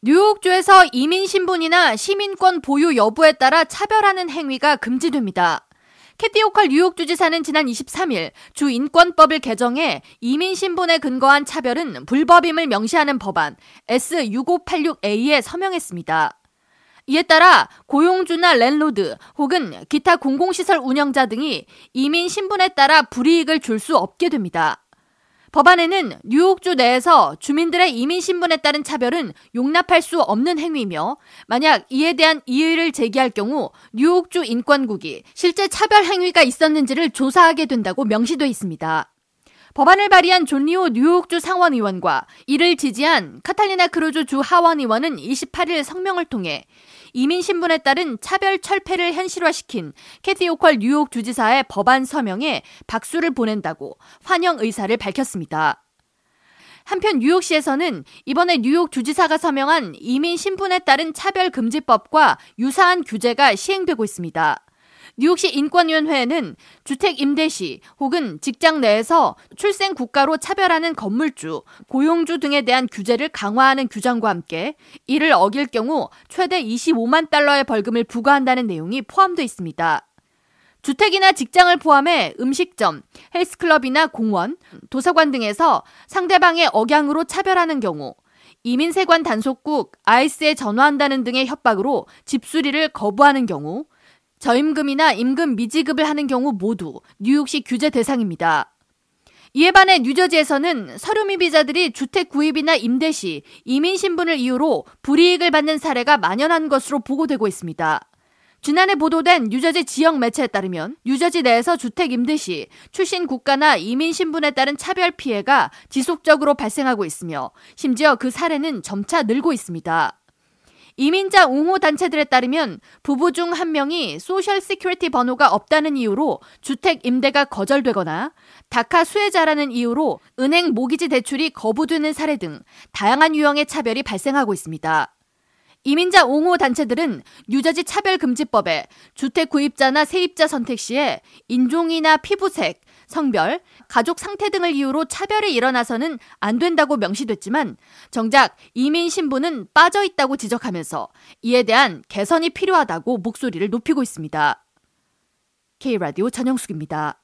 뉴욕주에서 이민 신분이나 시민권 보유 여부에 따라 차별하는 행위가 금지됩니다. 캐티 호컬 뉴욕 주지사는 지난 23일 주 인권법을 개정해 이민 신분에 근거한 차별은 불법임을 명시하는 법안 S6586A에 서명했습니다. 이에 따라 고용주나 landlord 혹은 기타 공공시설 운영자 등이 이민 신분에 따라 불이익을 줄 수 없게 됩니다. 법안에는 뉴욕주 내에서 주민들의 이민 신분에 따른 차별은 용납할 수 없는 행위며 만약 이에 대한 이의를 제기할 경우 뉴욕주 인권국이 실제 차별 행위가 있었는지를 조사하게 된다고 명시돼 있습니다. 법안을 발의한 존 리오 뉴욕주 상원의원과 이를 지지한 카탈리나 크루즈 주 하원의원은 28일 성명을 통해 이민 신분에 따른 차별 철폐를 현실화시킨 캐티 호컬 뉴욕 주지사의 법안 서명에 박수를 보낸다고 환영 의사를 밝혔습니다. 한편 뉴욕시에서는 이번에 뉴욕 주지사가 서명한 이민 신분에 따른 차별금지법과 유사한 규제가 시행되고 있습니다. 뉴욕시 인권위원회는 주택 임대 시 혹은 직장 내에서 출생 국가로 차별하는 건물주, 고용주 등에 대한 규제를 강화하는 규정과 함께 이를 어길 경우 최대 25만 달러의 벌금을 부과한다는 내용이 포함되어 있습니다. 주택이나 직장을 포함해 음식점, 헬스클럽이나 공원, 도서관 등에서 상대방의 억양으로 차별하는 경우 이민세관 단속국 아이스에 전화한다는 등의 협박으로 집수리를 거부하는 경우 저임금이나 임금 미지급을 하는 경우 모두 뉴욕시 규제 대상입니다. 이에 반해 뉴저지에서는 서류 미 비자들이 주택 구입이나 임대 시 이민 신분을 이유로 불이익을 받는 사례가 만연한 것으로 보고되고 있습니다. 지난해 보도된 뉴저지 지역 매체에 따르면 뉴저지 내에서 주택 임대 시 출신 국가나 이민 신분에 따른 차별 피해가 지속적으로 발생하고 있으며 심지어 그 사례는 점차 늘고 있습니다. 이민자 옹호 단체들에 따르면 부부 중 한 명이 Social Security 번호가 없다는 이유로 주택 임대가 거절되거나 DACA 수혜자라는 이유로 은행 모기지 대출이 거부되는 사례 등 다양한 유형의 차별이 발생하고 있습니다. 이민자 옹호 단체들은 뉴저지 차별금지법에 주택 구입자나 세입자 선택 시에 인종이나 피부색, 성별, 가족 상태 등을 이유로 차별이 일어나서는 안 된다고 명시됐지만 정작 이민 신분은 빠져 있다고 지적하면서 이에 대한 개선이 필요하다고 목소리를 높이고 있습니다. K라디오 전영숙입니다.